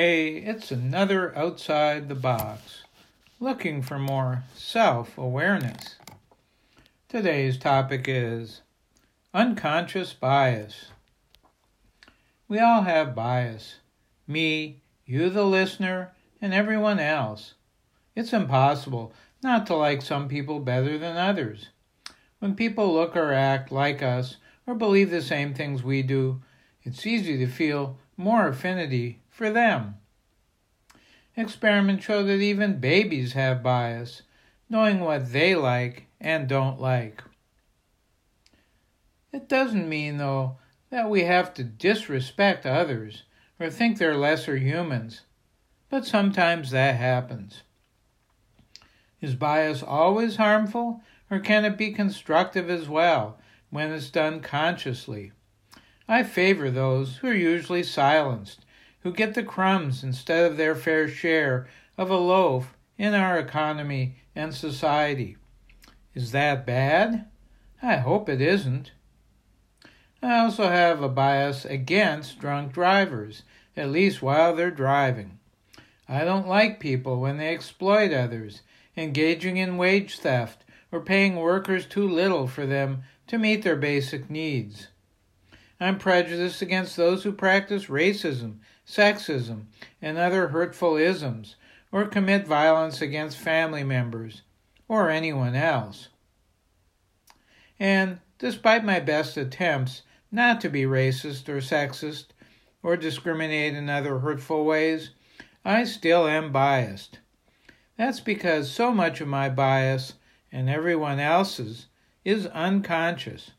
Hey, it's another outside the box, looking for more self awareness. Today's topic is unconscious bias. We all have bias me, you, the listener, and everyone else. It's impossible not to like some people better than others. When people look or act like us or believe the same things we do, it's easy to feel more affinity for them. Experiments show that even babies have bias, knowing what they like and don't like. It doesn't mean, though, that we have to disrespect others or think they're lesser humans, but sometimes that happens. Is bias always harmful, or can it be constructive as well when it's done consciously? I favor those who are usually silenced, who get the crumbs instead of their fair share of a loaf in our economy and society. Is that bad? I hope it isn't. I also have a bias against drunk drivers, at least while they're driving. I don't like people when they exploit others, engaging in wage theft, or paying workers too little for them to meet their basic needs. I'm prejudiced against those who practice racism, sexism, and other hurtful isms, or commit violence against family members, or anyone else. And despite my best attempts not to be racist or sexist, or discriminate in other hurtful ways, I still am biased. That's because so much of my bias, and everyone else's, is unconscious.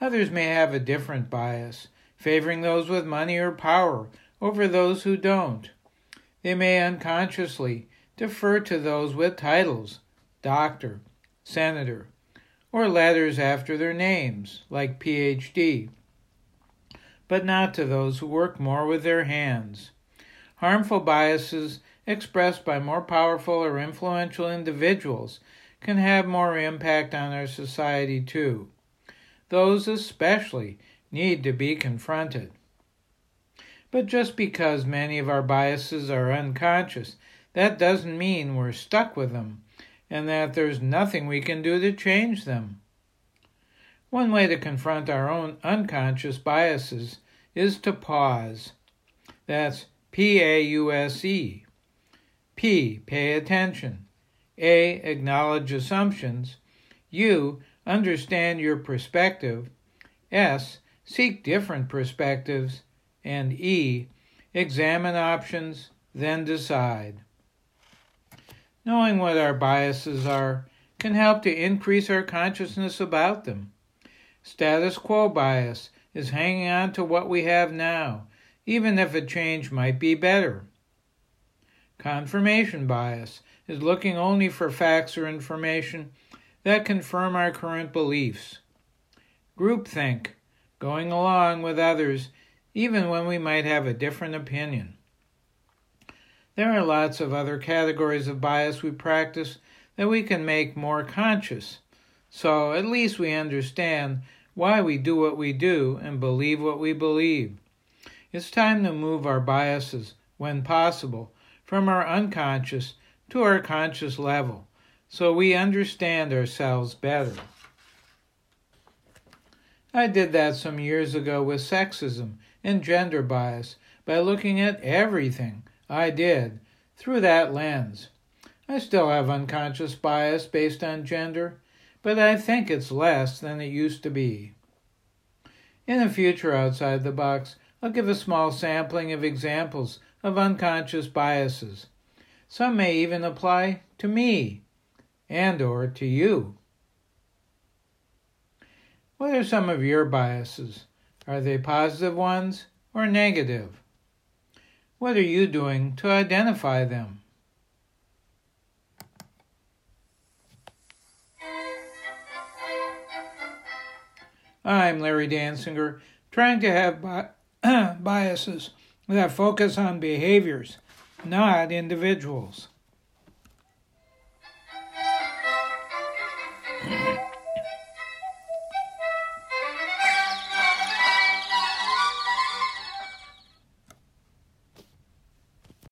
Others may have a different bias, favoring those with money or power over those who don't. They may unconsciously defer to those with titles, doctor, senator, or letters after their names, like PhD, but not to those who work more with their hands. Harmful biases expressed by more powerful or influential individuals can have more impact on our society too. Those especially need to be confronted. But just because many of our biases are unconscious, that doesn't mean we're stuck with them and that there's nothing we can do to change them. One way to confront our own unconscious biases is to pause. That's P A U S E. P. Pay attention. A. Acknowledge assumptions. U understand your perspective, S, seek different perspectives, and E, examine options, then decide. Knowing what our biases are can help to increase our consciousness about them. Status quo bias is hanging on to what we have now, even if a change might be better. Confirmation bias is looking only for facts or information that confirm our current beliefs. Groupthink, going along with others even when we might have a different opinion. There are lots of other categories of bias we practice that we can make more conscious, so at least we understand why we do what we do and believe what we believe. It's time to move our biases, when possible, from our unconscious to our conscious level so we understand ourselves better. I did that some years ago with sexism and gender bias by looking at everything I did through that lens. I still have unconscious bias based on gender, but I think it's less than it used to be. In the future outside the box, I'll give a small sampling of examples of unconscious biases. Some may even apply to me and or to you. What are some of your biases? Are they positive ones or negative? What are you doing to identify them? I'm Larry Dansinger, trying to have bi- biases that focus on behaviors, not individuals. Mm-hmm.